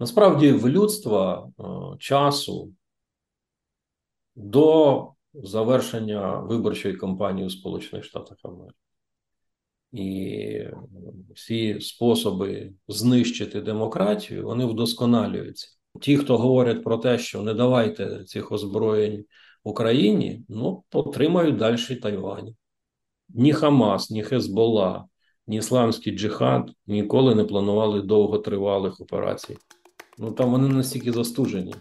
Насправді, в людства е, часу до завершення виборчої кампанії у Сполучених Штатах Америки. І всі способи знищити демократію вони вдосконалюються. Ті, хто говорять про те, що не давайте цих озброєнь Україні, ну отримають далі Тайвань. Ні Хамас, ні Хезбола, ні Ісламський джихад ніколи не планували довготривалих операцій. Ну там вони настільки застужені.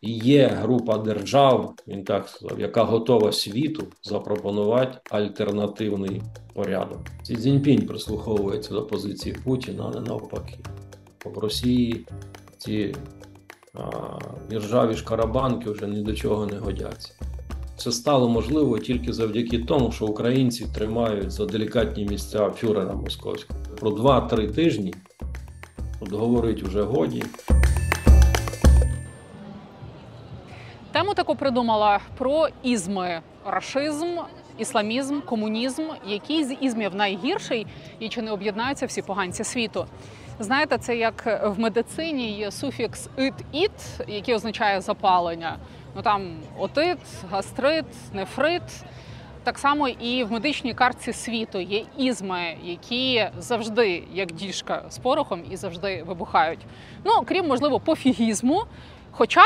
І є група держав, він так сказав, яка готова світу запропонувати альтернативний порядок. Ці Цзіньпінь прислуховується до позиції Путіна, а не навпаки. В Росії ці іржаві шкарабанки вже ні до чого не годяться. Це стало можливо тільки завдяки тому, що українці тримають за делікатні місця фюрера московського. Про 2-3 тижні от говорить вже годі. Тему таку придумала про ізми, рашизм, ісламізм, комунізм, який з ізмів найгірший і чи не об'єднаються всі поганці світу. Знаєте, це як в медицині є суфікс ит-іт, який означає запалення. Ну там отит, гастрит, нефрит. Так само і в медичній картці світу є ізми, які завжди як діжка з порохом і завжди вибухають. Ну крім можливо пофігізму. Хоча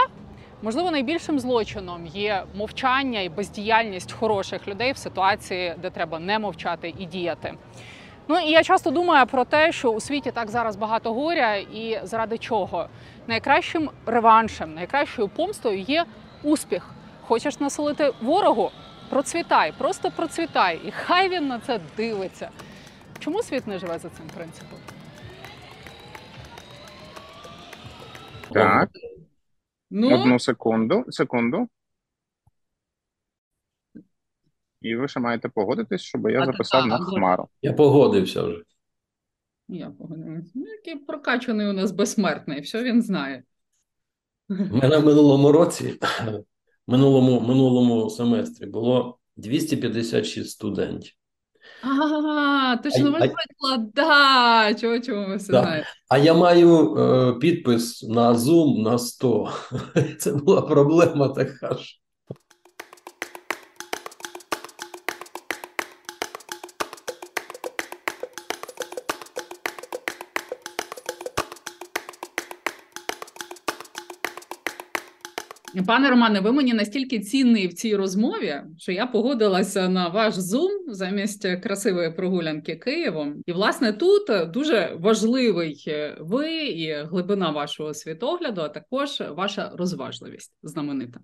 Можливо, найбільшим злочином є мовчання і бездіяльність хороших людей в ситуації, де треба не мовчати і діяти. Ну і я часто думаю про те, що у світі так зараз багато горя, і заради чого найкращим реваншем, найкращою помстою є успіх. Хочеш насолити ворогу? Процвітай, просто процвітай, і хай він на це дивиться. Чому світ не живе за цим принципом? Так. Ну, Одну секунду, секунду. І ви ще маєте погодитись, щоб я а, записав а, на хмару. Я погодився вже. Я погодилася. Ну, який прокачаний у нас безсмертний, все він знає. У мене в минулому році, минулому минулому семестрі було 256 студентів. А, точно а, викладач, чого чого ви все да. знаєте. А я маю е, підпис на Zoom на 100. Це була проблема така ж. Пане Романе, ви мені настільки цінний в цій розмові, що я погодилася на ваш зум замість красивої прогулянки Києвом. І власне тут дуже важливий ви і глибина вашого світогляду, а також ваша розважливість знаменита.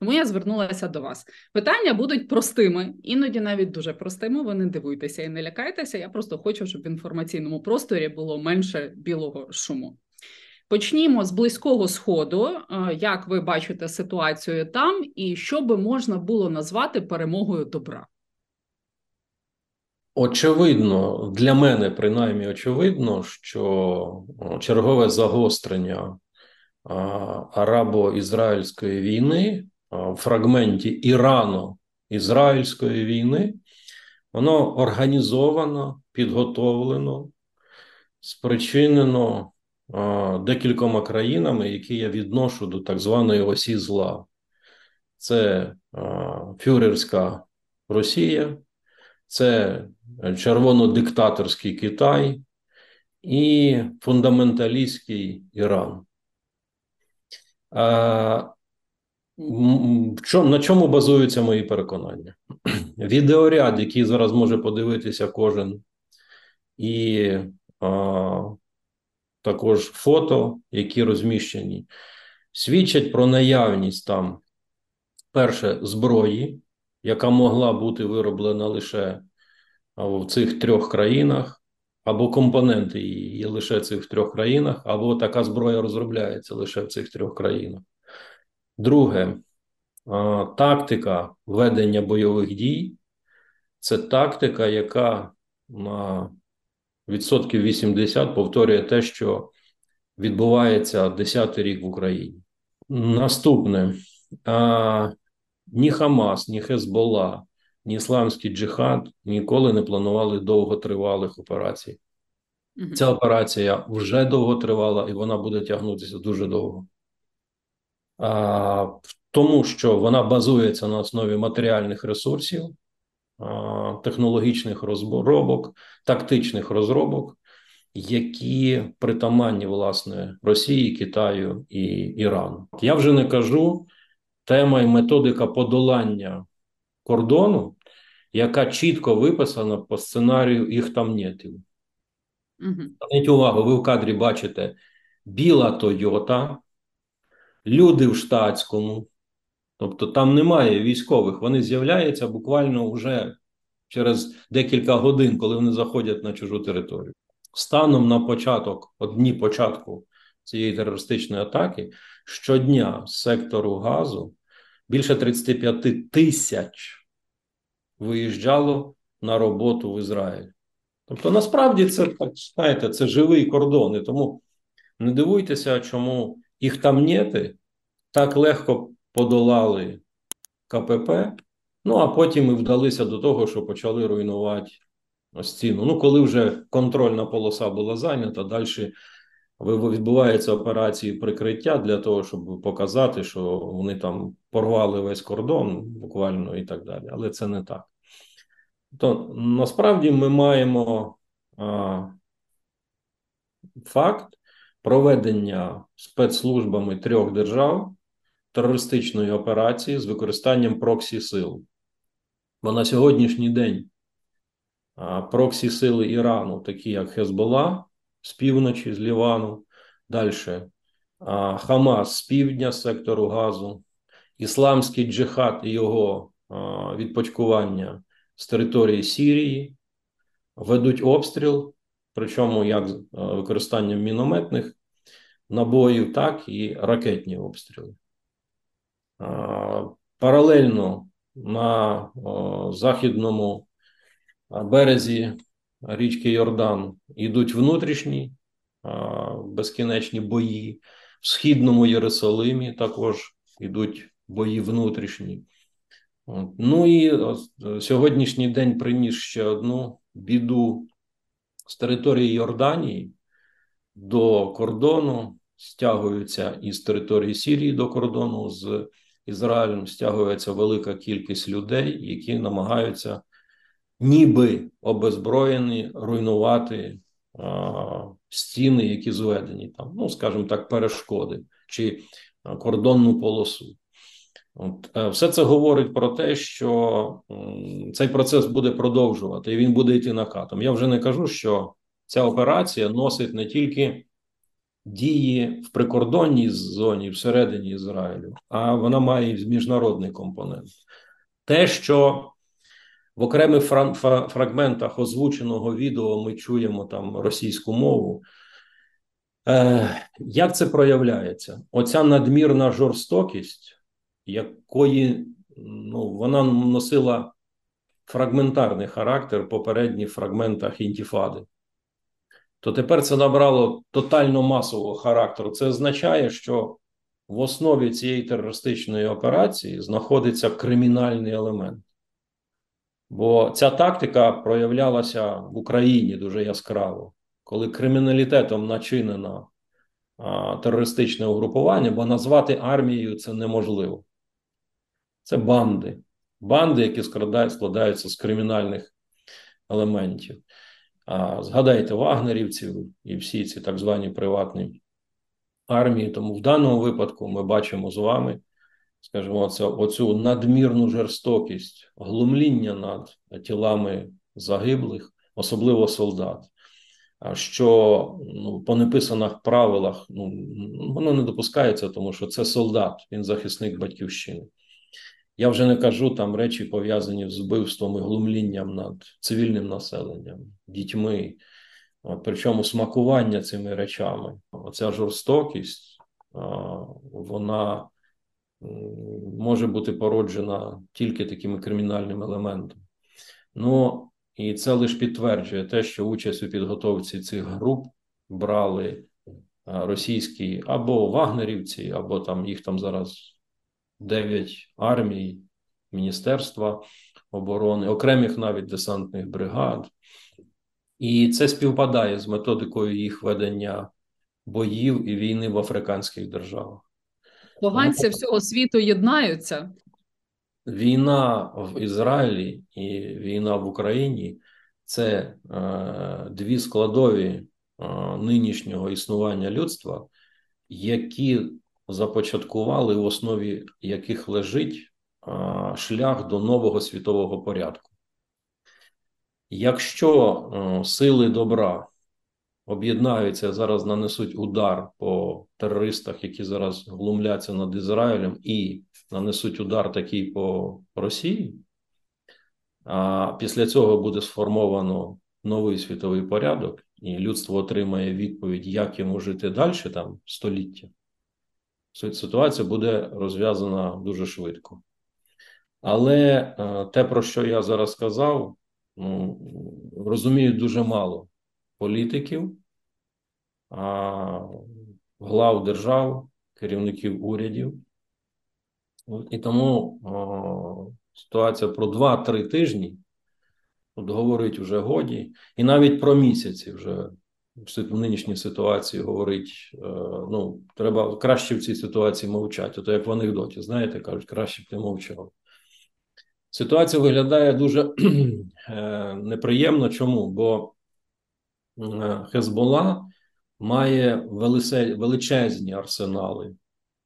Тому я звернулася до вас. Питання будуть простими, іноді навіть дуже простими. Ви не дивуйтеся і не лякайтеся. Я просто хочу, щоб в інформаційному просторі було менше білого шуму. Почнімо з близького сходу. Е, як ви бачите ситуацію там, і що би можна було назвати перемогою добра? Очевидно, для мене принаймні очевидно, що чергове загострення арабо-ізраїльської війни в фрагменті Ірано-ізраїльської війни, воно організовано, підготовлено, спричинено декількома країнами, які я відношу до так званої осі зла. Це фюрерська Росія, це червоно-диктаторський Китай і фундаменталістський Іран. На чому базуються мої переконання? Відеоряд, який зараз може подивитися кожен, і також фото, які розміщені, свідчать про наявність там, перше, зброї, яка могла бути вироблена лише в цих трьох країнах, або компоненти її лише в цих трьох країнах, або така зброя розробляється лише в цих трьох країнах. Друге, тактика ведення бойових дій це тактика, яка відсотків 80 повторює те, що відбувається 10-й рік в Україні. Наступне а, ні Хамас, ні Хезбола, ні Ісламський джихад ніколи не планували довготривалих операцій. Угу. Ця операція вже довго тривала і вона буде тягнутися дуже довго. А, Тому що вона базується на основі матеріальних ресурсів, технологічних розробок, тактичних розробок, які притаманні власне Росії, Китаю і Ірану. Я вже не кажу тема і методика подолання кордону, яка чітко виписана по сценарію їх там нетів. Зверніть угу. увагу, ви в кадрі бачите біла Тойота, люди в штатському, тобто там немає військових, вони з'являються буквально вже через декілька годин, коли вони заходять на чужу територію. Станом на початок, одні початку цієї терористичної атаки, щодня з сектору газу більше 35 тисяч виїжджало на роботу в Ізраїль. Тобто, насправді це так знаєте, це живий кордон. І тому не дивуйтеся, чому їх там нєти так легко подолали КПП. Ну а потім і вдалися до того, що почали руйнувати стіну. Ну, коли вже контрольна полоса була зайнята, далі відбуваються операції прикриття для того, щоб показати, що вони там порвали весь кордон, буквально і так далі. Але це не так. То насправді ми маємо а, факт проведення спецслужбами трьох держав терористичної операції з використанням проксі сил. Бо на сьогоднішній день проксі сили Ірану, такі як Хезбола з півночі, з Лівану, далі Хамас з півдня сектору Газу, Ісламський джихад і його відпочкування з території Сірії, ведуть обстріл, причому як з використанням мінометних набоїв, так і ракетні обстріли. Паралельно на західному березі річки Йордан йдуть внутрішні безкінечні бої, в східному Єрусалимі також йдуть бої внутрішні. Ну і сьогоднішній день приніс ще одну біду з території Йорданії. До кордону, стягуються із території Сірії до кордону з Ізраїлем, стягується велика кількість людей, які намагаються ніби обезброєні руйнувати а, стіни, які зведені там, ну скажімо так, перешкоди чи кордонну полосу. От, е, Все це говорить про те, що цей процес буде продовжувати і він буде йти накатом. Я вже не кажу, що ця операція носить не тільки дії в прикордонній зоні всередині Ізраїлю, а вона має міжнародний компонент. Те, що в окремих фрагментах озвученого відео ми чуємо там російську мову. Е, Як це проявляється? Оця надмірна жорстокість, якої ну, вона носила фрагментарний характер в попередніх фрагментах інтіфади, то тепер це набрало тотально масового характеру. Це означає, що в основі цієї терористичної операції знаходиться кримінальний елемент. Бо ця тактика проявлялася в Україні дуже яскраво, коли криміналітетом начинено терористичне угрупування, бо назвати армією це неможливо. Це банди, банди, які складаються з кримінальних елементів. Згадайте вагнерівців і всі ці так звані приватні армії. Тому в даному випадку ми бачимо з вами скажімо, оцю, оцю надмірну жорстокість, глумління над тілами загиблих, особливо солдат. Що ну, по неписаних правилах ну, воно не допускається, тому що це солдат, він захисник батьківщини. Я вже не кажу там речі пов'язані з вбивством і глумлінням над цивільним населенням, дітьми, причому смакування цими речами. Оця жорстокість, вона може бути породжена тільки такими кримінальними елементами. Ну і це лише підтверджує те, що участь у підготовці цих груп брали російські або вагнерівці, або там їх там зараз дев'ять армій, Міністерства оборони, окремих навіть десантних бригад. І це співпадає з методикою їх ведення боїв і війни в африканських державах. Поганці всього світу єднаються. Війна в Ізраїлі і війна в Україні це е, дві складові е, нинішнього існування людства, які започаткували, в основі яких лежить шлях до нового світового порядку. Якщо сили добра об'єднаються зараз, нанесуть удар по терористах, які зараз глумляться над Ізраїлем, і нанесуть удар такий по Росії, а після цього буде сформовано новий світовий порядок, і людство отримає відповідь, як йому жити далі, там століття. Ситуація буде розв'язана дуже швидко. Але е, те, про що я зараз сказав, ну, розуміють дуже мало політиків, глав держав, керівників урядів. І тому ситуація про 2-3 тижні тут говорить вже годі, і навіть про місяці вже в нинішній ситуації говорить: е, ну, треба краще в цій ситуації мовчати. То як в анекдоті, знаєте, кажуть, краще б ти мовчав. Ситуація виглядає дуже е, неприємно. Чому? Бо е, Хезбола має величезні арсенали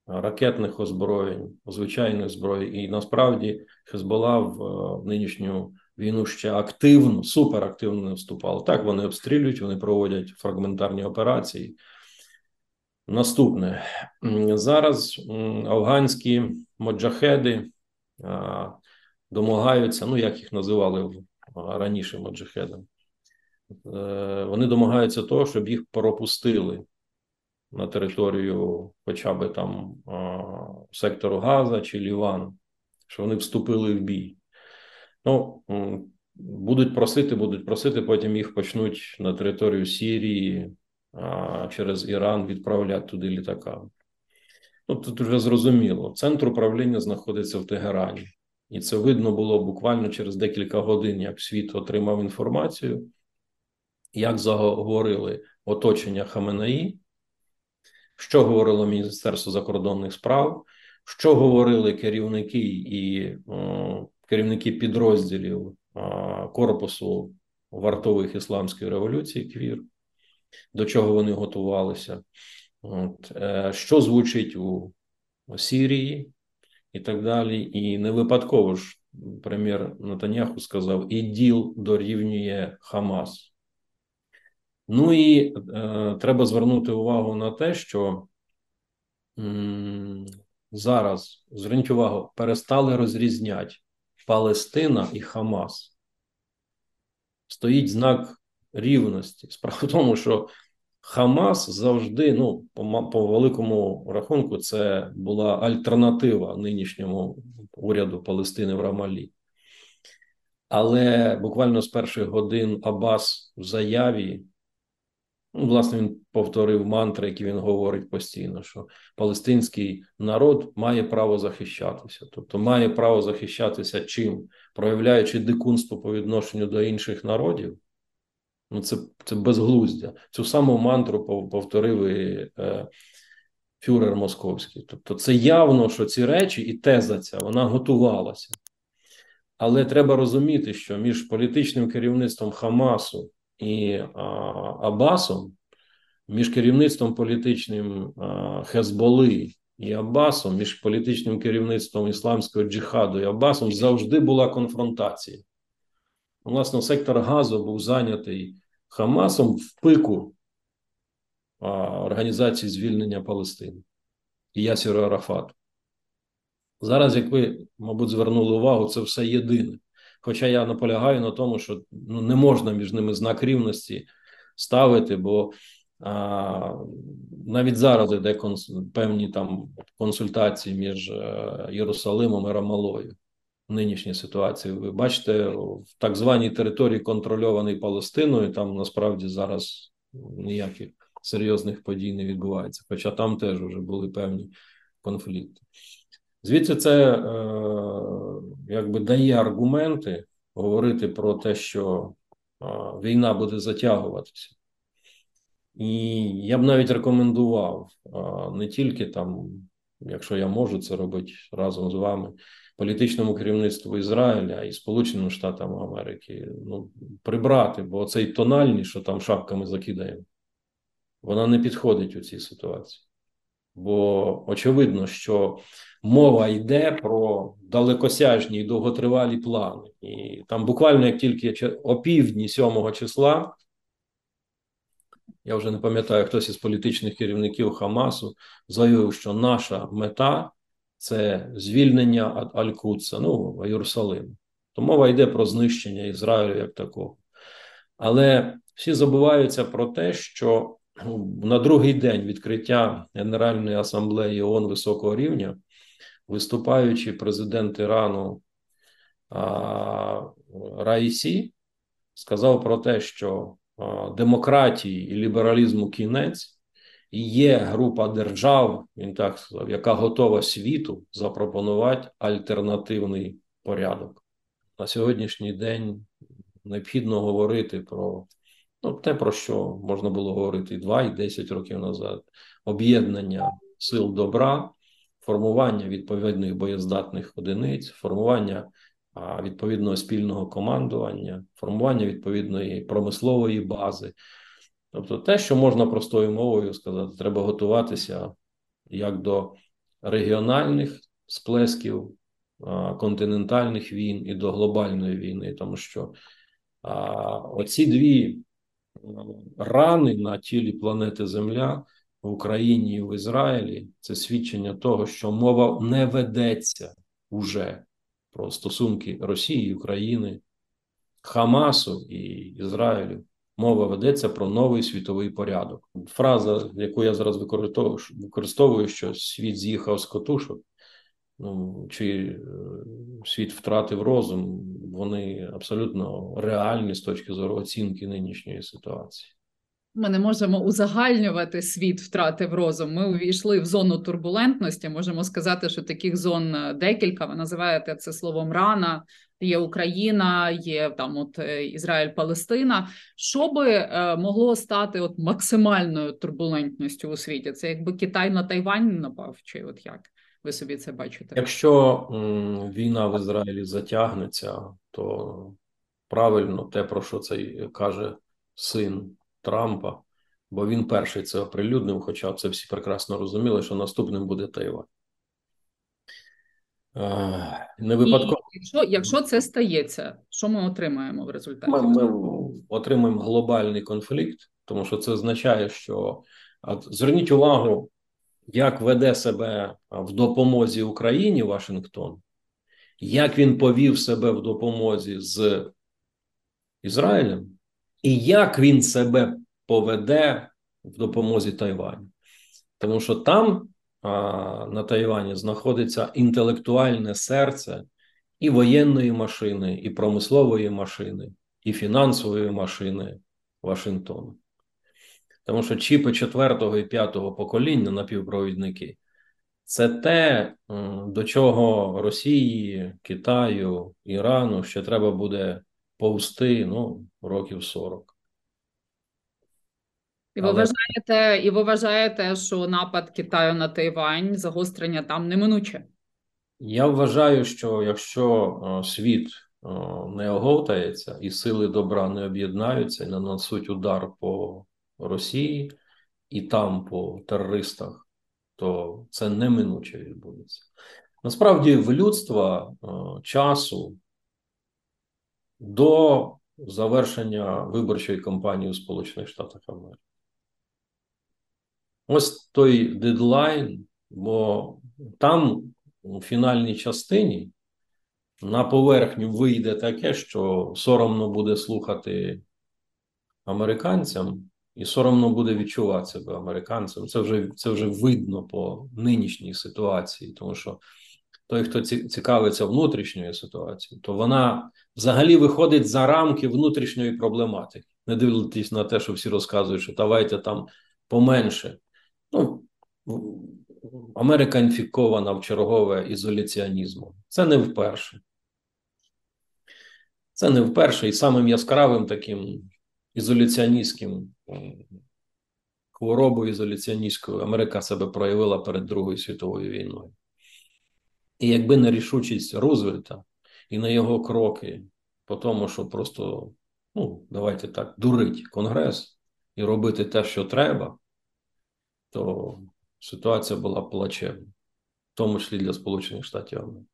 ракетних озброєнь, звичайних зброї, і насправді Хезбола в нинішню війну ще активно, суперактивно не вступала. Так, вони обстрілюють, вони проводять фрагментарні операції. Наступне зараз афганські моджахеди домагаються, ну як їх називали раніше моджахедами, е, вони домагаються того, щоб їх пропустили на територію хоча б там сектору Газа чи Ліван, що вони вступили в бій. Ну, будуть просити, будуть просити, потім їх почнуть на територію Сірії через Іран відправляти туди літаками. Ну, тут вже зрозуміло. Центр управління знаходиться в Тегерані. І це видно було буквально через декілька годин, як світ отримав інформацію, як заговорили оточення Хаменаї, що говорило Міністерство закордонних справ, що говорили керівники і о, керівники підрозділів корпусу вартових ісламської революції КВІР, до чого вони готувалися, От, е, що звучить у Сірії і так далі. І не випадково ж прем'єр Натаняху сказав: іділ дорівнює Хамас. Ну і е, треба звернути увагу на те, що м, зараз зверніть увагу, перестали розрізняти Палестина і Хамас. Стоїть знак рівності. Справа в тому, що Хамас завжди, ну, по, по великому рахунку, це була альтернатива нинішньому уряду Палестини в Рамалі. Але буквально з перших годин Аббас в заяві власне, він повторив мантри, які він говорить постійно: що палестинський народ має право захищатися, тобто має право захищатися чим, проявляючи дикунство по відношенню до інших народів. Ну, це це безглуздя. Цю саму мантру повторив і е, фюрер Московський. Тобто, це явно, що ці речі і теза ця вона готувалася. Але треба розуміти, що між політичним керівництвом Хамасу і а, Абасом, між керівництвом політичним Хезболи і Абасом, між політичним керівництвом ісламського джихаду і Абасом завжди була конфронтація. Власне, сектор Газу був зайнятий Хамасом в пику Організації звільнення Палестини і Ясіра Арафату. Зараз, як ви, мабуть, звернули увагу, це все єдине. Хоча я наполягаю на тому, що ну, не можна між ними знак рівності ставити, бо а, навіть зараз йде конс, певні там консультації між е, Єрусалимом і Рамалою в нинішній ситуації. Ви бачите, в так званій території, контрольованій Палестиною, там насправді зараз ніяких серйозних подій не відбувається. Хоча там теж вже були певні конфлікти. Звідси це е, якби дає аргументи говорити про те, що війна буде затягуватися. І я б навіть рекомендував не тільки там, якщо я можу це робити разом з вами, політичному керівництву Ізраїля і Сполученим Штатам Америки ну, прибрати, бо цей тональний, що там шапками закидаємо, вона не підходить у цій ситуації. Бо очевидно, що мова йде про далекосяжні і довготривалі плани. І там буквально як тільки опівдні 7 числа я вже не пам'ятаю, хтось із політичних керівників Хамасу заявив, що наша мета це звільнення Аль-Кутса, ну Єрусалиму. То мова йде про знищення Ізраїлю як такого. Але всі забуваються про те, що на другий день відкриття Генеральної асамблеї ООН високого рівня, виступаючи президент Ірану Раїсі, сказав про те, що демократії і лібералізму кінець, і є група держав, він так сказав, яка готова світу запропонувати альтернативний порядок. На сьогоднішній день необхідно говорити про ну, те, про що можна було говорити і 2, і 10 років назад: об'єднання сил добра, формування відповідних боєздатних одиниць, формування відповідного спільного командування, формування відповідної промислової бази. Тобто, те, що можна простою мовою сказати, треба готуватися як до регіональних сплесків, континентальних війн і до глобальної війни, тому що оці дві рани на тілі планети Земля в Україні і в Ізраїлі це свідчення того, що мова не ведеться уже про стосунки Росії, України, Хамасу і Ізраїлю. Мова ведеться про новий світовий порядок. Фраза, яку я зараз використовую, що світ з'їхав з котушок, ну чи е, світ втратив розум, вони абсолютно реальні з точки зору оцінки нинішньої ситуації. Ми не можемо узагальнювати світ втратив розум. Ми увійшли в зону турбулентності. Можемо сказати, що таких зон е, декілька. Ви називаєте це словом рана. Є Україна, є там от е, Ізраїль, Палестина. Що би е, могло стати от максимальною турбулентністю у світі? Це якби Китай на Тайвань напав, чи от як ви собі це бачите? Якщо м, війна в Ізраїлі затягнеться, то правильно те, про що це каже син Трампа, бо він перший це оприлюднив, хоча це всі прекрасно розуміли, що наступним буде Тайвань. Не випадково. якщо якщо це стається, що ми отримаємо в результаті? Ми, ми отримаємо глобальний конфлікт, тому що це означає, що зверніть увагу, як веде себе в допомозі Україні Вашингтон, як він повів себе в допомозі з Ізраїлем, і як він себе поведе в допомозі Тайваню. Тому що там а, на Тайвані знаходиться інтелектуальне серце і воєнної машини, і промислової машини, і фінансової машини Вашингтону. Тому що чіпи четвертого і п'ятого покоління напівпровідники це те, до чого Росії, Китаю, Ірану ще треба буде повсти ну, років 40. І ви Але... вважаєте, і ви вважаєте, що напад Китаю на Тайвань, загострення там неминуче? Я вважаю, що якщо світ не оговтається і сили добра не об'єднаються і нанесуть удар по Росії і там по терористах, то це неминуче відбудеться. Насправді, в людства часу до завершення виборчої кампанії у Сполучених Штатах Америки. Ось той дедлайн, бо там у фінальній частині на поверхню вийде таке, що соромно буде слухати американцям, і соромно буде відчувати себе американцям. Це вже це вже видно по нинішній ситуації, тому що той, хто цікавиться внутрішньою ситуацією, то вона взагалі виходить за рамки внутрішньої проблематики, не дивлячись на те, що всі розказують, що давайте там поменше. Ну, Америка інфікована в чергове ізоляціонізмом. Це не вперше. Це не вперше і самим яскравим таким ізоляціоністським хворобою ізоляціоністською Америка себе проявила перед Другою світовою війною. І якби не рішучість Рузвельта і на його кроки, по тому, що просто, ну, давайте так, дурить Конгрес і робити те, що треба, то ситуація була плачевна, в тому числі для Сполучених Штатів Америки.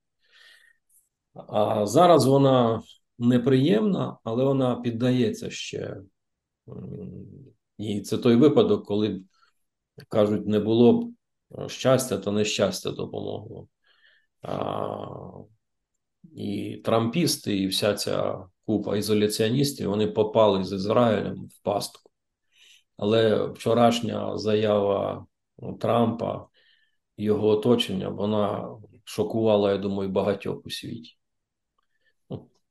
А зараз вона неприємна, але вона піддається ще. І це той випадок, коли кажуть, не було б щастя, то нещастя допомогло. І трампісти, і вся ця купа ізоляціоністів вони попали з Ізраїлем в пастку. Але вчорашня заява Трампа, його оточення, вона шокувала, я думаю, багатьох у світі.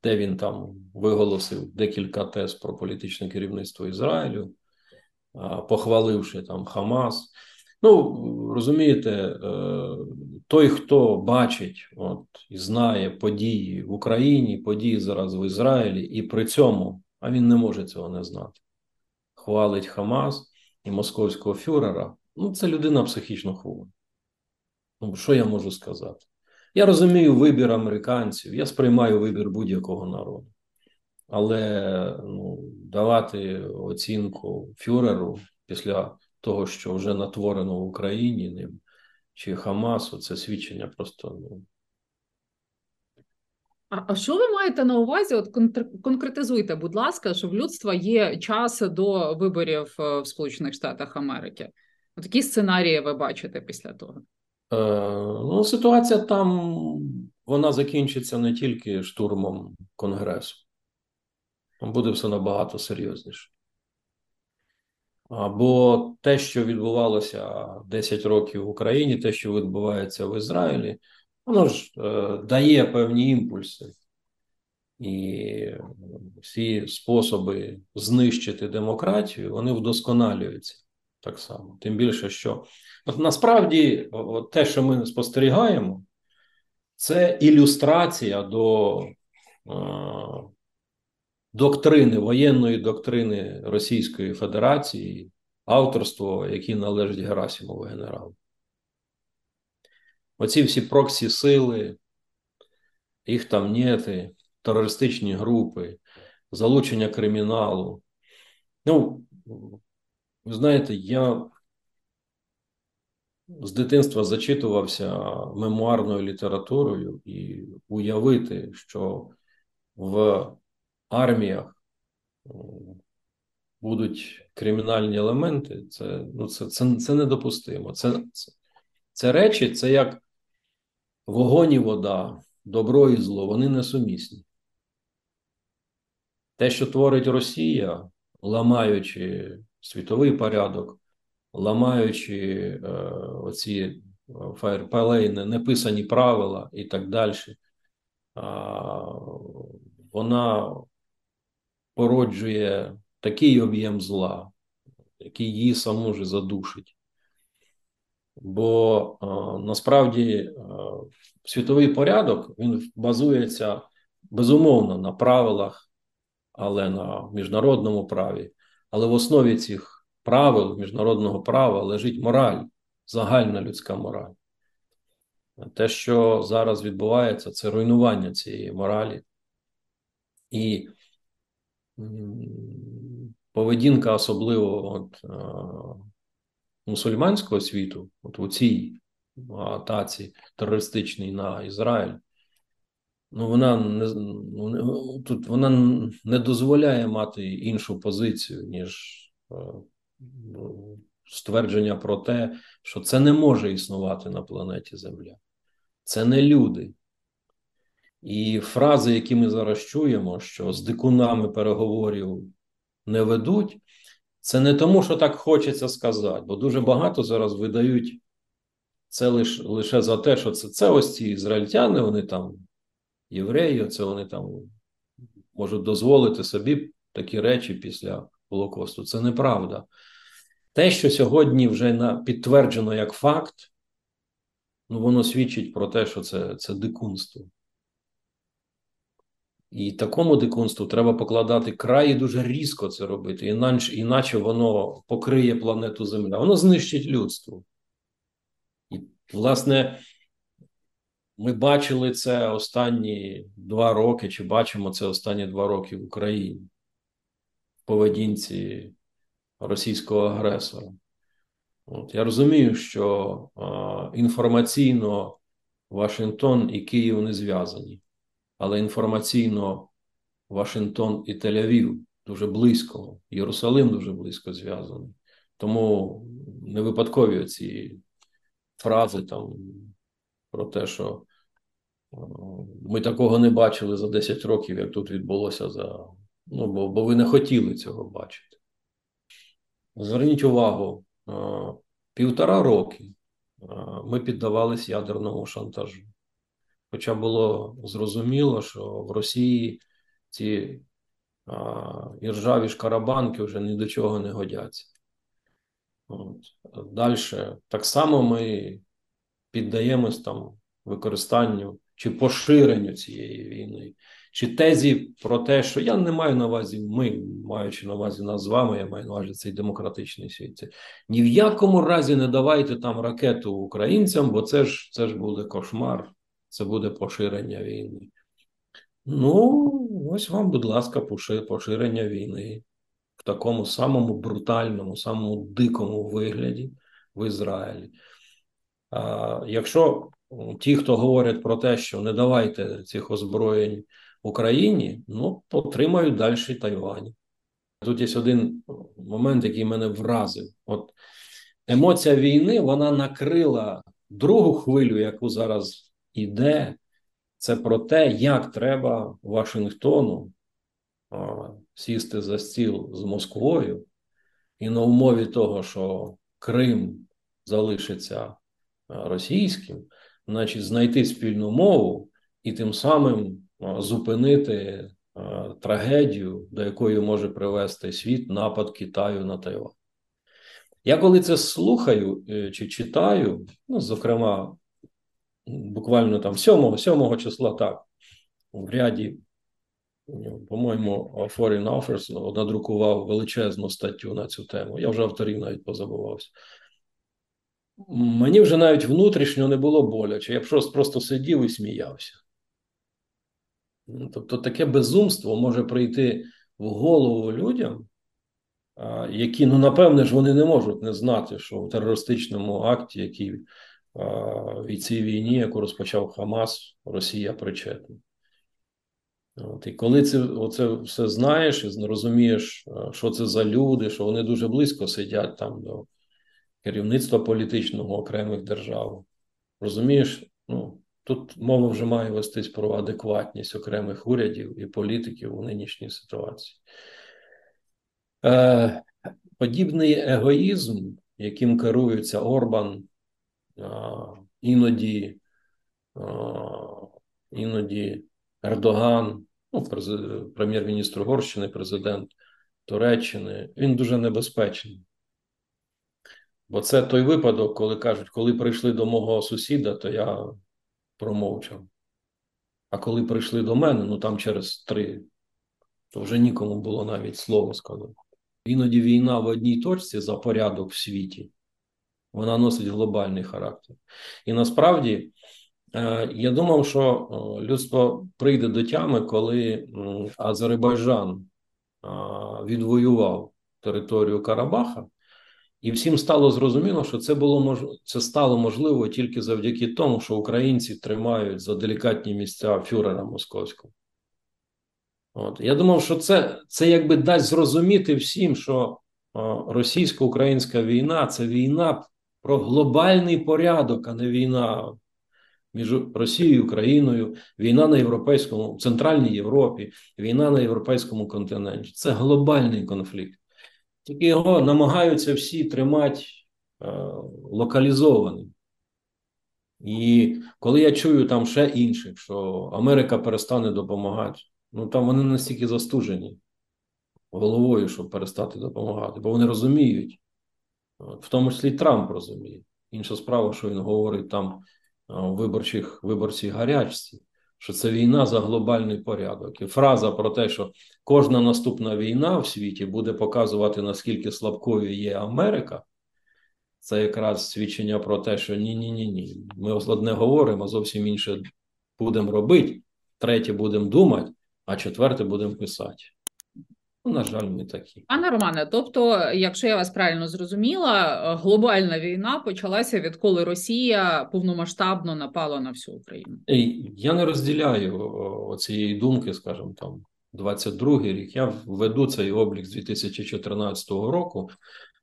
Де він там виголосив декілька тез про політичне керівництво Ізраїлю, похваливши там Хамас. Ну, розумієте, е, той, хто бачить от, і знає події в Україні, події зараз в Ізраїлі, і при цьому, а він не може цього не знати, хвалить Хамас і московського фюрера. Ну, це людина психічно хвора. Ну, що я можу сказати? Я розумію вибір американців, я сприймаю вибір будь-якого народу. Але ну, давати оцінку фюреру після того, що вже натворено в Україні ним чи Хамасу, це свідчення просто. ну. А, а що ви маєте на увазі? От конкретизуйте, будь ласка, що в людства є час до виборів е, в Сполучених Штатах Америки. От які сценарії ви бачите після того? Е, Ну, ситуація там вона закінчиться не тільки штурмом Конгресу. Там буде все набагато серйозніше. Бо те, що відбувалося 10 років в Україні, те, що відбувається в Ізраїлі, воно ж е, дає певні імпульси. І всі способи знищити демократію, вони вдосконалюються так само. Тим більше, що от насправді от те, що ми спостерігаємо, це ілюстрація до е, доктрини, воєнної доктрини Російської Федерації, авторство, які належить Герасимову генералу. Оці всі проксі сили, їх там нети, терористичні групи, залучення криміналу. Ну, ви знаєте, я з дитинства зачитувався мемуарною літературою і уявити, що в арміях будуть кримінальні елементи, це ну, це, це, це недопустимо. Це, це, це речі, це як вогонь і вода, добро і зло, вони несумісні. Те, що творить Росія, ламаючи світовий порядок, ламаючи е, оці фаєрпалейни, неписані правила і так далі, вона породжує такий об'єм зла, який її саму ж задушить. Бо е, насправді е, світовий порядок він базується безумовно на правилах, але на міжнародному праві. Але в основі цих правил міжнародного права лежить мораль, загальна людська мораль. Те, що зараз відбувається, це руйнування цієї моралі. І поведінка, особливо от, е, мусульманського світу, от у цій атаці терористичній на Ізраїль, ну вона не ну, тут вона не дозволяє мати іншу позицію, ніж е, ствердження про те, що це не може існувати на планеті Земля. Це не люди. І фрази, які ми зараз чуємо, що з дикунами переговорів не ведуть, це не тому, що так хочеться сказати, бо дуже багато зараз видають це лише лише за те, що це це ось ці ізраїльтяни, вони там євреї, це вони там можуть дозволити собі такі речі після Голокосту. Це неправда. Те, що сьогодні вже підтверджено як факт, ну воно свідчить про те, що це, це дикунство. І такому дикунству треба покладати край і дуже різко це робити, іначе, іначе воно покриє планету Земля. Воно знищить людство. І, власне, ми бачили це останні два роки, чи бачимо це останні два роки в Україні в поведінці російського агресора. От, Я розумію, що а, інформаційно Вашингтон і Київ не зв'язані, але інформаційно Вашингтон і Тель-Авів дуже близько, Єрусалим дуже близько зв'язаний. Тому не випадкові ці фрази там про те, що ми такого не бачили за 10 років, як тут відбулося за. Ну, бо, бо ви не хотіли цього бачити. Зверніть увагу, півтора роки ми піддавались ядерному шантажу. Хоча було зрозуміло, що в Росії ці іржаві шкарабанки вже ні до чого не годяться. От. Далі так само ми піддаємось там використанню чи поширенню цієї війни, чи тезі про те, що я не маю на увазі, ми, маючи на увазі нас з вами, я маю на увазі цей демократичний світ. Це, ні в якому разі не давайте там ракету українцям, бо це ж це ж буде кошмар, це буде поширення війни. Ну, ось вам, будь ласка, поширення війни в такому самому брутальному, самому дикому вигляді в Ізраїлі. А, Якщо ті, хто говорять про те, що не давайте цих озброєнь Україні, ну отримають далі Тайвань. Тут є один момент, який мене вразив. От емоція війни вона накрила другу хвилю, яку зараз іде. Це про те, як треба Вашингтону а, сісти за стіл з Москвою, і на умові того, що Крим залишиться російським, значить, знайти спільну мову і тим самим зупинити трагедію, до якої може привести світ напад Китаю на Тайвань. Я коли це слухаю е, чи читаю, ну, зокрема, буквально там 7 7 числа так, в ряді, по-моєму, Foreign Offers надрукував величезну статтю на цю тему. Я вже авторів навіть позабувався. Мені вже навіть внутрішньо не було боляче. Я просто, просто сидів і сміявся. Тобто таке безумство може прийти в голову людям, які, ну, напевне ж, вони не можуть не знати, що в терористичному акті, який в цій війні, яку розпочав Хамас, Росія причетна. От, І коли це оце все знаєш і розумієш, що це за люди, що вони дуже близько сидять там до керівництва політичного окремих держав, розумієш, ну, Тут мова вже має вестись про адекватність окремих урядів і політиків у нинішній ситуації. Е, Подібний егоїзм, яким керується Орбан, іноді е, іноді Ердоган, ну, прем'єр-міністр Угорщини, президент Туреччини, він дуже небезпечний. Бо це той випадок, коли кажуть, коли прийшли до мого сусіда, то я промовчав. А коли прийшли до мене, ну там через три, то вже нікому було навіть слово сказати. Іноді війна в одній точці за порядок в світі, вона носить глобальний характер. І насправді е, я думав, що людство прийде до тями, коли Азербайджан відвоював територію Карабаха. І всім стало зрозуміло, що це було мож... це стало можливо тільки завдяки тому, що українці тримають за делікатні місця фюрера московського. От. Я думав, що це це якби дасть зрозуміти всім, що російсько-українська війна це війна про глобальний порядок, а не війна між Росією і Україною, війна на європейському, центральній Європі, війна на європейському континенті. Це глобальний конфлікт. Тільки його намагаються всі тримати е, локалізованим. І коли я чую там ще інших, що Америка перестане допомагати, ну там вони настільки застужені головою, щоб перестати допомагати, бо вони розуміють, в тому числі Трамп розуміє. Інша справа, що він говорить там виборчих виборцій гарячці, що це війна за глобальний порядок. І фраза про те, що кожна наступна війна в світі буде показувати, наскільки слабкою є Америка. Це якраз свідчення про те, що ні-ні ні ні. Ми одне говоримо, а зовсім інше будемо робити, третє будемо думати, а четверте будемо писати. Ну, на жаль, ми такі. Пане Романе, тобто, якщо я вас правильно зрозуміла, глобальна війна почалася відколи Росія повномасштабно напала на всю Україну. Я не розділяю цієї думки, скажімо, там 22-й рік. Я веду цей облік з 2014 року,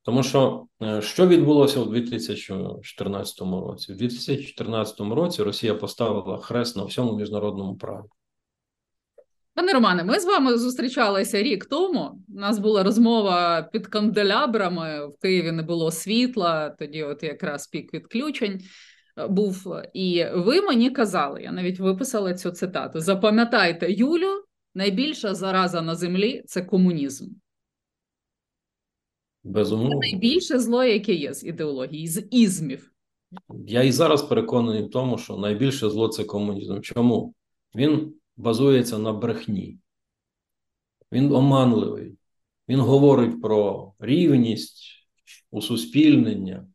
тому що е, що відбулося у 2014 році? У 2014 році Росія поставила хрест на всьому міжнародному праві. Пане Романе, ми з вами зустрічалися рік тому. У нас була розмова під канделябрами. В Києві не було світла. Тоді, от якраз пік відключень е, був. І ви мені казали, я навіть виписала цю цитату: запам'ятайте, Юлю, найбільша зараза на землі це комунізм. Безумовно. Це найбільше зло, яке є з ідеології, з ізмів. Я і зараз переконаний в тому, що найбільше зло це комунізм. Чому? Він базується на брехні. Він оманливий. Він говорить про рівність, усуспільнення.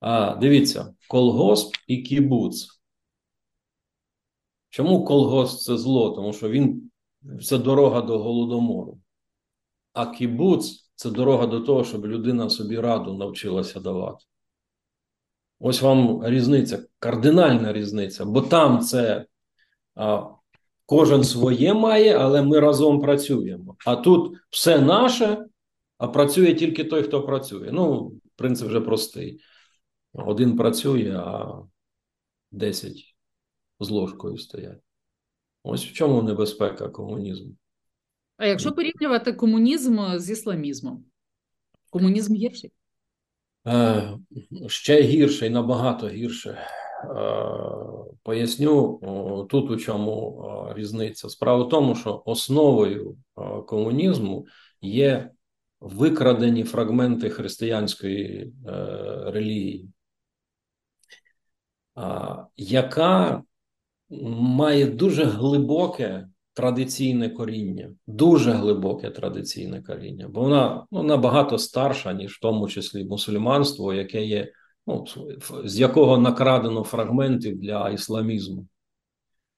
А дивіться, колгосп і кібуц. Чому колгосп це зло? Тому що він це дорога до голодомору. А кібуц це дорога до того, щоб людина собі раду навчилася давати. Ось вам різниця, кардинальна різниця, бо там це а, кожен своє має, але ми разом працюємо. А тут все наше, а працює тільки той, хто працює. Ну, принцип вже простий. Один працює, а десять з ложкою стоять. Ось в чому небезпека комунізму. А якщо порівнювати комунізм з ісламізмом, комунізм гірший? Е, ще гірше і набагато гірше. Е, поясню тут у чому е, різниця. Справа в тому, що основою комунізму є викрадені фрагменти християнської релігії, яка має дуже глибоке традиційне коріння, дуже глибоке традиційне коріння, бо вона ну, набагато старша, ніж в тому числі мусульманство, яке є, ну, з якого накрадено фрагментів для ісламізму.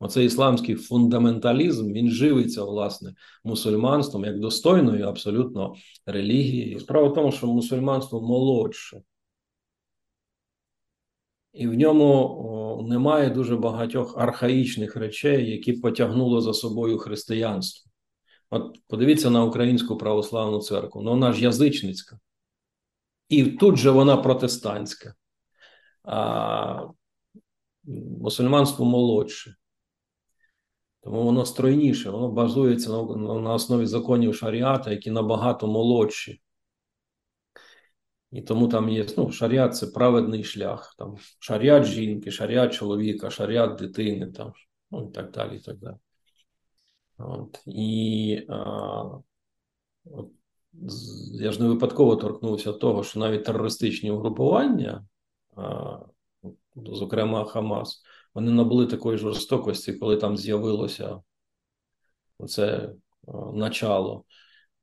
Оцей ісламський фундаменталізм він живиться власне мусульманством як достойною абсолютно релігією. Справа в тому, що мусульманство молодше. І в ньому немає дуже багатьох архаїчних речей, які потягнуло за собою християнство. От подивіться на Українську православну церкву. Ну, вона ж язичницька. І тут же вона протестантська, а мусульманство молодше. Тому воно стройніше, воно базується на, на основі законів шаріата, які набагато молодші. І тому там є ну, шаріат це праведний шлях. Там Шаріат жінки, шаріат чоловіка, шаріат дитини, там, ну, і так далі. і так далі. От. І а, от, я ж не випадково торкнувся того, що навіть терористичні угрупування, зокрема Хамас, вони набули такої жорстокості, коли там з'явилося це начало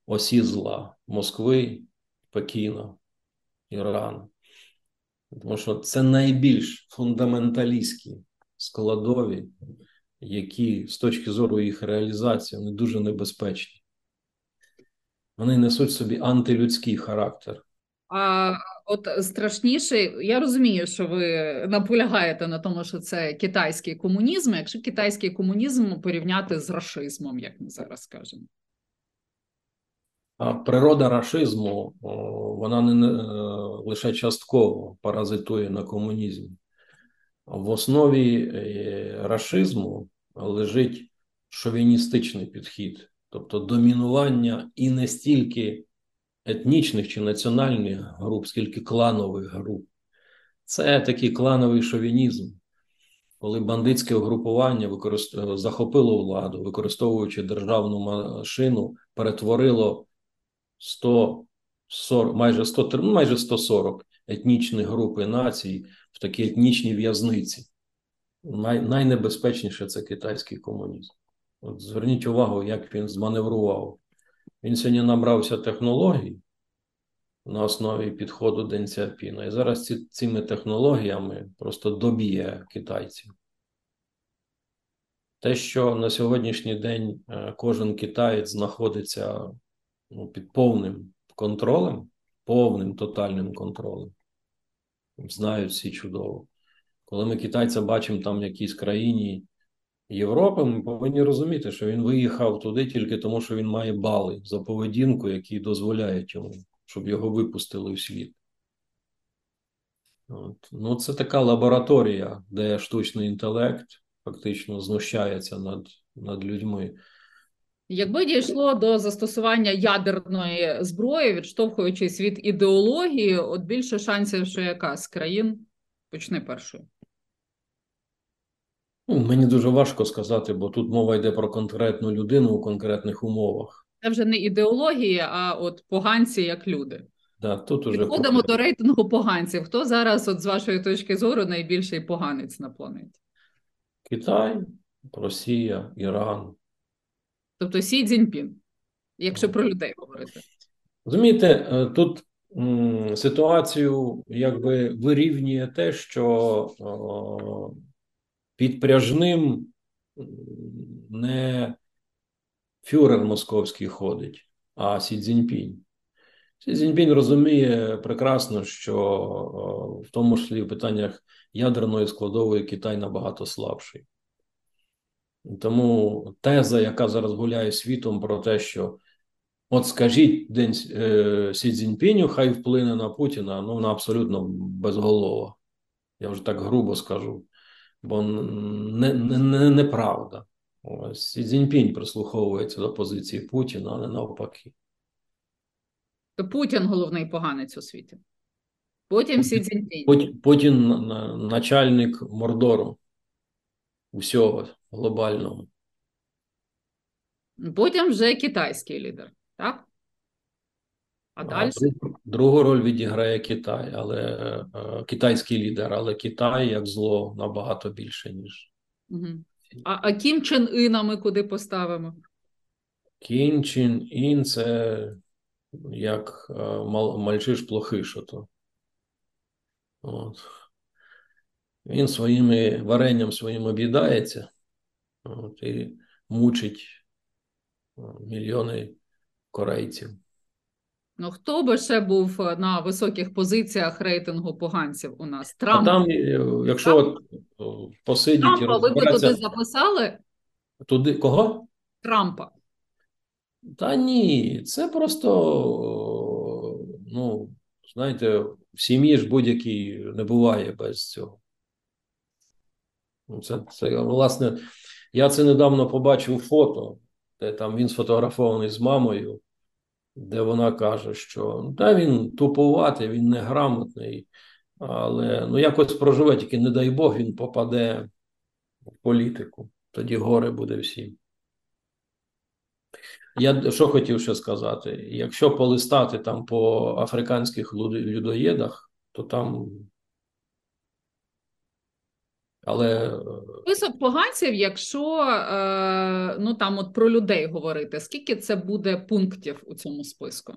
осі зла Москви, Пекіна. Іран. Тому що це найбільш фундаменталістські складові, які з точки зору їх реалізації вони дуже небезпечні. Вони несуть собі антилюдський характер. А от страшніше, я розумію, що ви наполягаєте на тому, що це китайський комунізм. Якщо китайський комунізм порівняти з рашизмом, як ми зараз кажемо. Природа рашизму вона не е, лише частково паразитує на комунізмі. В основі е, рашизму лежить шовіністичний підхід, тобто домінування і не стільки етнічних чи національних груп, скільки кланових груп. Це такий клановий шовінізм, коли бандитське угрупування використ... захопило владу, використовуючи державну машину, перетворило 140, майже 100, ну, майже 140 етнічних груп і націй в такі етнічні в'язниці. най, найнебезпечніше це китайський комунізм. От зверніть увагу, як він зманеврував. Він сьогодні набрався технологій на основі підходу Ден Сяопіна. І зараз ці, цими технологіями просто доб'є китайців. Те, що на сьогоднішній день е, кожен китаєць знаходиться ну, під повним контролем, повним тотальним контролем, знають всі чудово. Коли ми китайця бачимо там в якійсь країні Європи, ми повинні розуміти, що він виїхав туди тільки тому, що він має бали за поведінку, які дозволяють йому, щоб його випустили в світ. От. Ну, Це така лабораторія, де штучний інтелект фактично знущається над, над людьми. Якби дійшло до застосування ядерної зброї, відштовхуючись від ідеології, от більше шансів, що яка з країн почне першою. Ну, Мені дуже важко сказати, бо тут мова йде про конкретну людину у конкретних умовах. Це вже не ідеологія, а от поганці як люди. Да, тут уже Підходимо до рейтингу поганців. Хто зараз, от з вашої точки зору, найбільший поганець на планеті? Китай, Росія, Іран. Тобто Сі Цзіньпін, якщо про людей говорити. Розумієте, е, тут м, ситуацію якби вирівнює те, що о, підпряжним не фюрер московський ходить, а Сі Цзіньпінь. Сі Цзіньпінь розуміє прекрасно, що в тому числі в питаннях ядерної складової Китай набагато слабший. Тому теза, яка зараз гуляє світом про те, що от скажіть день е, Сі Цзіньпіню, хай вплине на Путіна, ну вона абсолютно безголова. Я вже так грубо скажу, бо не, не, не, неправда. Ось Сі Цзіньпінь прислуховується до позиції Путіна, а не навпаки. То Путін головний поганець у світі. Потім Сі Цзіньпінь. Путін, Путін начальник Мордору усього глобального. Потім вже китайський лідер, так? А, далі? другу роль відіграє Китай, але е, китайський лідер, але Китай як зло набагато більше, ніж Угу. А, а Кім Чен Іна ми куди поставимо? Кін Чін Ін це як е, мал, мальчиш плохиш. Ото. От. Він своїми варенням своїм об'їдається от, і мучить е, мільйони корейців. Ну, хто би ще був на високих позиціях рейтингу поганців у нас? А там, е, якщо о, посидіть і Трампа ви б туди записали? туди кого? Трампа. Та ні, це просто, ну, знаєте, в сім'ї ж будь-якій не буває без цього. Ну, Це, це, власне, я це недавно побачив фото, де там він сфотографований з мамою, де вона каже, що та він туповатий, він неграмотний, але ну, якось проживе, тільки не дай Бог, він попаде в політику. Тоді горе буде всім. Я що хотів ще сказати: якщо полистати там по африканських людоєдах, то там. Але е, Список поганців, якщо е, ну там от про людей говорити, скільки це буде пунктів у цьому списку?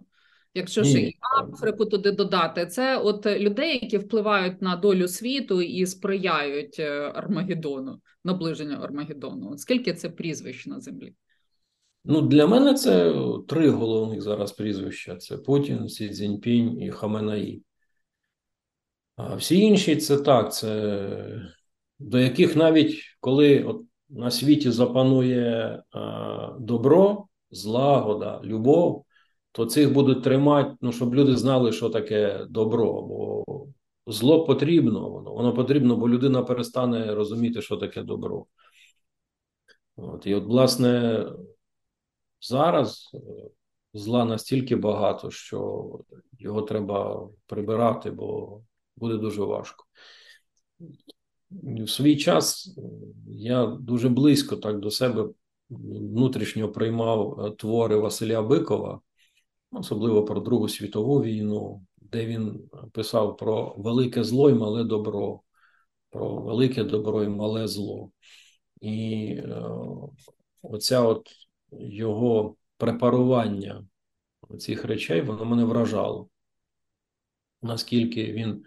Якщо ще Ні. і Африку туди додати, це от людей, які впливають на долю світу і сприяють е, Армагеддону, наближенню Армагеддону. От скільки це прізвищ на землі? ну, для мене це три головних зараз прізвища: це Путін, Сі Цзіньпінь і Хаменаї. А всі інші це так, це до яких навіть коли от на світі запанує а, добро, злагода, любов, то цих будуть тримати, ну, щоб люди знали, що таке добро. Бо зло потрібно, воно, воно потрібно, бо людина перестане розуміти, що таке добро. От, і от, власне, зараз е, зла настільки багато, що його треба прибирати, бо буде дуже важко. В свій час я дуже близько так до себе внутрішньо приймав е, твори Василя Бикова, особливо про Другу світову війну, де він писав про велике зло і мале добро, про велике добро і мале зло. І е, оця от його препарування цих речей, воно мене вражало. Наскільки він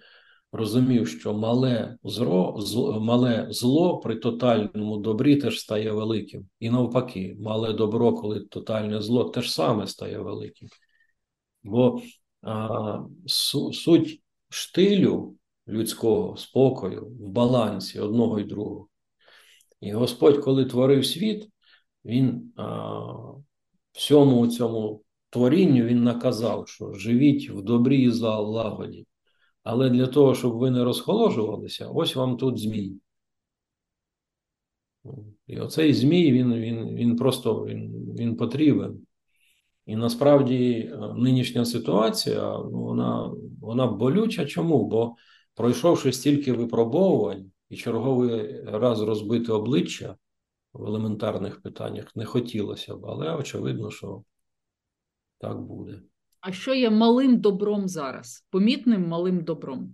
розумів, що мале зло, мале зло при тотальному добрі теж стає великим. І навпаки, мале добро, коли тотальне зло, теж саме стає великим. Бо а, су, суть штилю людського спокою в балансі одного і другого. І Господь, коли творив світ, Він а, всьому цьому творінню Він наказав, що живіть в добрі і лагоді. Але для того, щоб ви не розхоложувалися, ось вам тут змій. І оцей змій, він він, він просто він, він потрібен. І насправді е, нинішня ситуація вона вона болюча. Чому? Бо пройшовши стільки випробовувань і черговий раз розбити обличчя в елементарних питаннях не хотілося б, але очевидно, що так буде. А що є малим добром зараз? Помітним малим добром?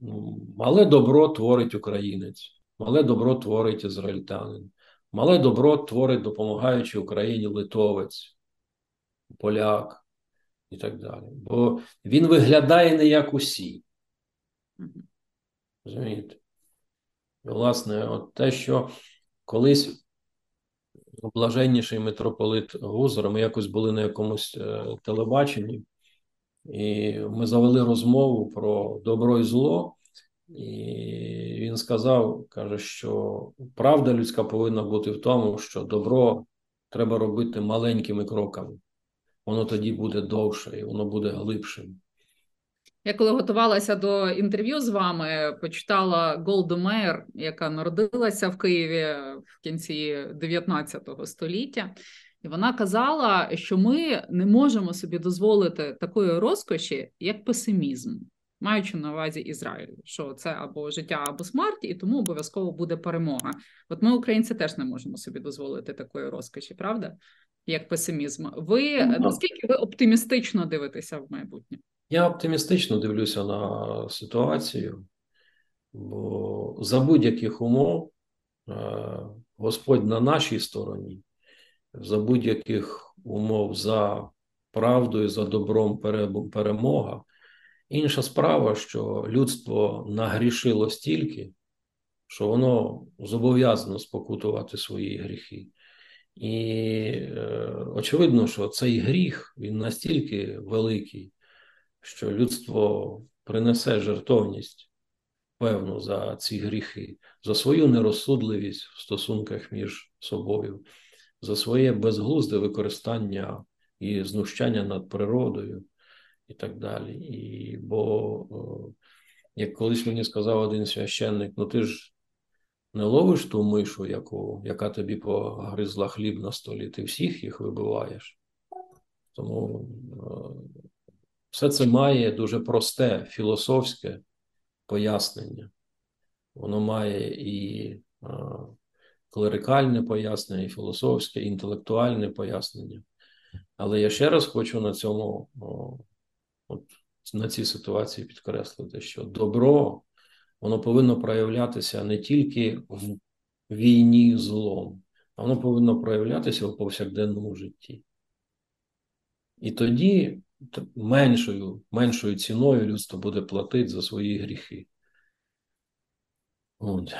Ну, мале добро творить українець, мале добро творить ізраїльтянин, мале добро творить, допомагаючи Україні литовець, поляк і так далі. Бо він виглядає не як усі. Розумієте? Власне, от те, що колись блаженніший митрополит Гузар, ми якось були на якомусь е, телебаченні, і ми завели розмову про добро і зло. І він сказав, каже, що правда людська повинна бути в тому, що добро треба робити маленькими кроками. Воно тоді буде довше і воно буде глибшим. Я коли готувалася до інтерв'ю з вами, почитала Голду Мейер, яка народилася в Києві в кінці 19 століття, і вона казала, що ми не можемо собі дозволити такої розкоші, як песимізм, маючи на увазі Ізраїль, що це або життя, або смерть, і тому обов'язково буде перемога. От ми, українці, теж не можемо собі дозволити такої розкоші, правда? Як песимізм. Ви ну, наскільки ви оптимістично дивитеся в майбутнє? Я оптимістично дивлюся на ситуацію, бо за будь-яких умов е, Господь на нашій стороні, за будь-яких умов за правдою, за добром перемога. Інша справа, що людство нагрішило стільки, що воно зобов'язано спокутувати свої гріхи. І е, очевидно, що цей гріх він настільки великий що людство принесе жертовність певну за ці гріхи, за свою нерозсудливість в стосунках між собою, за своє безглузде використання і знущання над природою і так далі. І Бо, як колись мені сказав один священник, ну ти ж. Не ловиш ту мишу, яку, яка тобі погризла хліб на столі, ти всіх їх вибиваєш. Тому все це має дуже просте філософське пояснення. Воно має і клерикальне пояснення, і філософське, і інтелектуальне пояснення. Але я ще раз хочу на цьому, от, на цій ситуації підкреслити, що добро воно повинно проявлятися не тільки в війні злом, а воно повинно проявлятися в повсякденному житті. І тоді меншою меншою ціною людство буде платити за свої гріхи. От.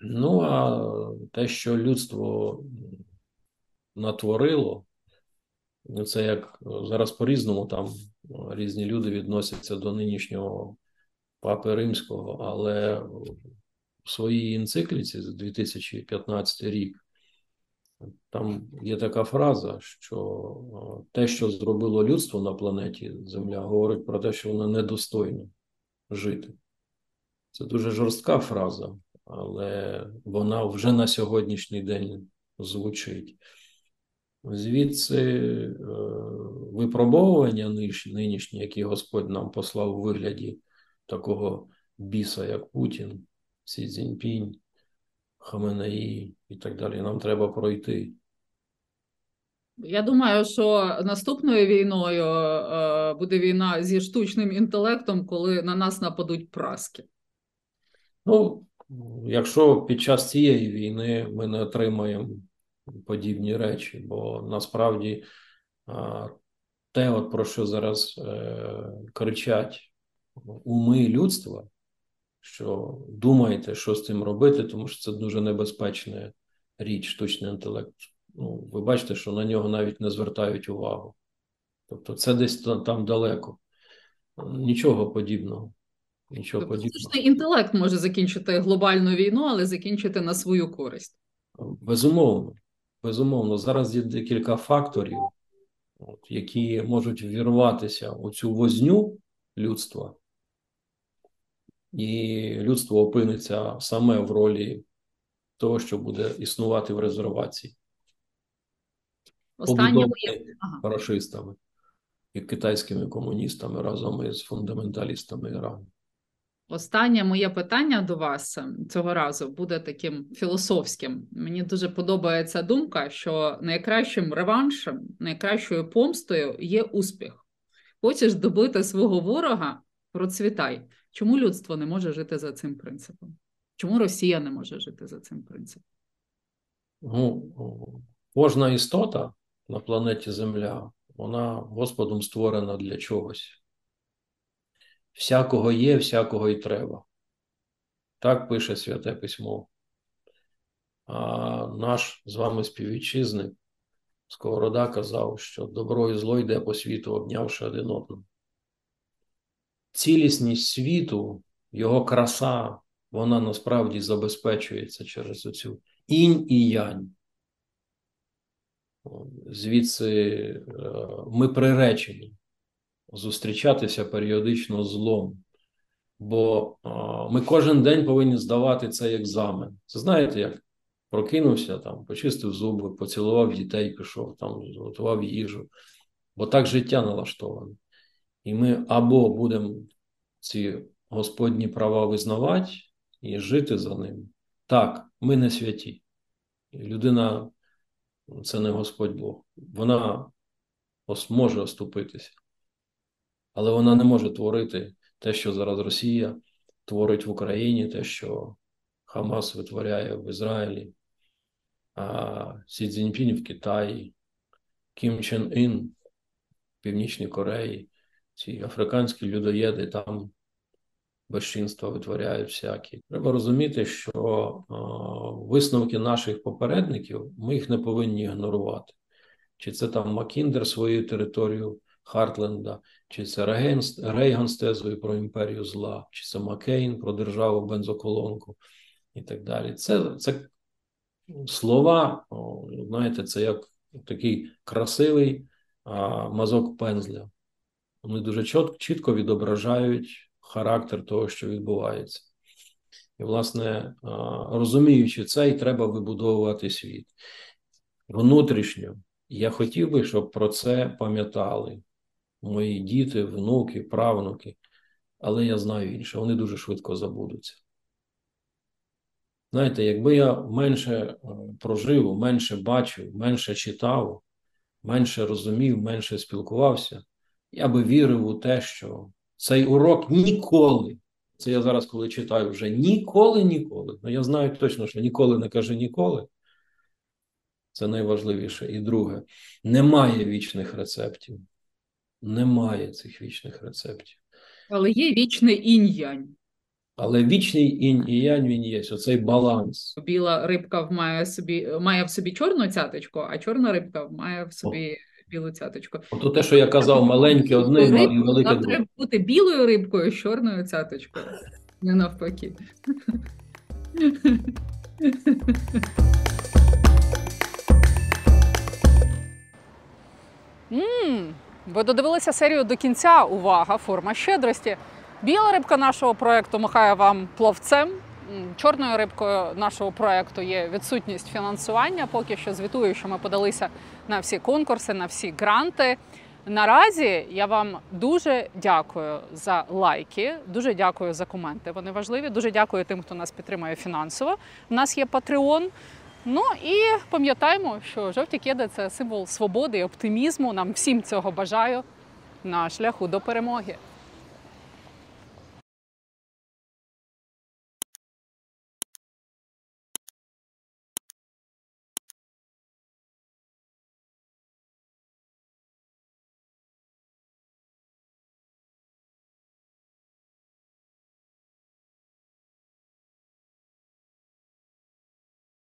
Ну, а те, що людство натворило, ну, це як зараз по-різному там різні люди відносяться до нинішнього папи римського, але в своїй енцикліці за 2015 рік там є така фраза, що те, що зробило людство на планеті Земля, говорить про те, що воно недостойно жити. Це дуже жорстка фраза, але вона вже на сьогоднішній день звучить. Звідси е, випробовування нинішні, які Господь нам послав у вигляді такого біса, як Путін, Сі Цзіньпінь, Хаменаї і так далі. Нам треба пройти. Я думаю, що наступною війною е, буде війна зі штучним інтелектом, коли на нас нападуть праски. Ну, якщо під час цієї війни ми не отримаємо подібні речі, бо насправді те, от про що зараз е, кричать уми людства, що думаєте, що з цим робити, тому що це дуже небезпечна річ, штучний інтелект. Ну, ви бачите, що на нього навіть не звертають увагу. Тобто, це десь там далеко. Нічого подібного. Нічого тобто, подібного. Штучний інтелект може закінчити глобальну війну, але закінчити на свою користь. Безумовно. Безумовно, зараз є декілька факторів, от, які можуть вірватися у цю возню людства, і людство опиниться саме в ролі того, що буде існувати в резервації, побудовані ага. рашистами і китайськими комуністами разом із фундаменталістами Ірану. Останнє моє питання до вас цього разу буде таким філософським. Мені дуже подобається думка, що найкращим реваншем, найкращою помстою є успіх. Хочеш добити свого ворога, процвітай. Чому людство не може жити за цим принципом? Чому Росія не може жити за цим принципом? Ну, Кожна істота на планеті Земля, вона Господом створена для чогось всякого є, всякого і треба. Так пише Святе Письмо. А наш з вами співвітчизник Сковорода казав, що добро і зло йде по світу, обнявши один одного. Цілісність світу, його краса, вона насправді забезпечується через оцю інь і янь. Звідси е, ми приречені зустрічатися періодично злом. Бо ми кожен день повинні здавати цей екзамен. Це знаєте, як прокинувся, там, почистив зуби, поцілував дітей, пішов, там, готував їжу. Бо так життя налаштоване. І ми або будемо ці Господні права визнавати і жити за ними. Так, ми не святі. Людина це не Господь Бог. Вона може оступитися але вона не може творити те, що зараз Росія творить в Україні, те, що Хамас витворяє в Ізраїлі, а Сі Цзіньпінь в Китаї, Кім Чен Ін в Північній Кореї, ці африканські людоєди там безчинства витворяють всякі. Треба розуміти, що а, висновки наших попередників ми їх не повинні ігнорувати. Чи це там Макіндер свою територію Хартленда, чи це Рейган з тезою про імперію зла, чи це Маккейн про державу бензоколонку і так далі. Це це слова, знаєте, це як такий красивий а, мазок пензля. Вони дуже чітко відображають характер того, що відбувається. І, власне, розуміючи це, і треба вибудовувати світ. Внутрішньо я хотів би, щоб про це пам'ятали мої діти, внуки, правнуки, але я знаю інше, вони дуже швидко забудуться. Знаєте, якби я менше е, прожив, менше бачив, менше читав, менше розумів, менше спілкувався, я би вірив у те, що цей урок ніколи. Це я зараз, коли читаю, вже ніколи, ніколи. Ну я знаю точно, що ніколи не каже ніколи. Це найважливіше. І друге, немає вічних рецептів немає цих вічних рецептів. Але є вічний інь-янь. Але вічний інь і янь він є, оцей баланс. Біла рибка має собі має в собі чорну цяточку, а чорна рибка має в собі О. білу цяточку. Ото те, що я казав, маленьке одне і велике друге. Треба бути білою рибкою з чорною цяточкою. Не навпаки. Ммм, ви додивилися серію до кінця. Увага, форма щедрості. Біла рибка нашого проєкту махає вам пловцем. Чорною рибкою нашого проєкту є відсутність фінансування. Поки що звітую, що ми подалися на всі конкурси, на всі гранти. Наразі я вам дуже дякую за лайки, дуже дякую за коменти. Вони важливі. Дуже дякую тим, хто нас підтримує фінансово. У нас є Patreon. Ну і пам'ятаємо, що жовті кеди це символ свободи і оптимізму. Нам всім цього бажаю на шляху до перемоги.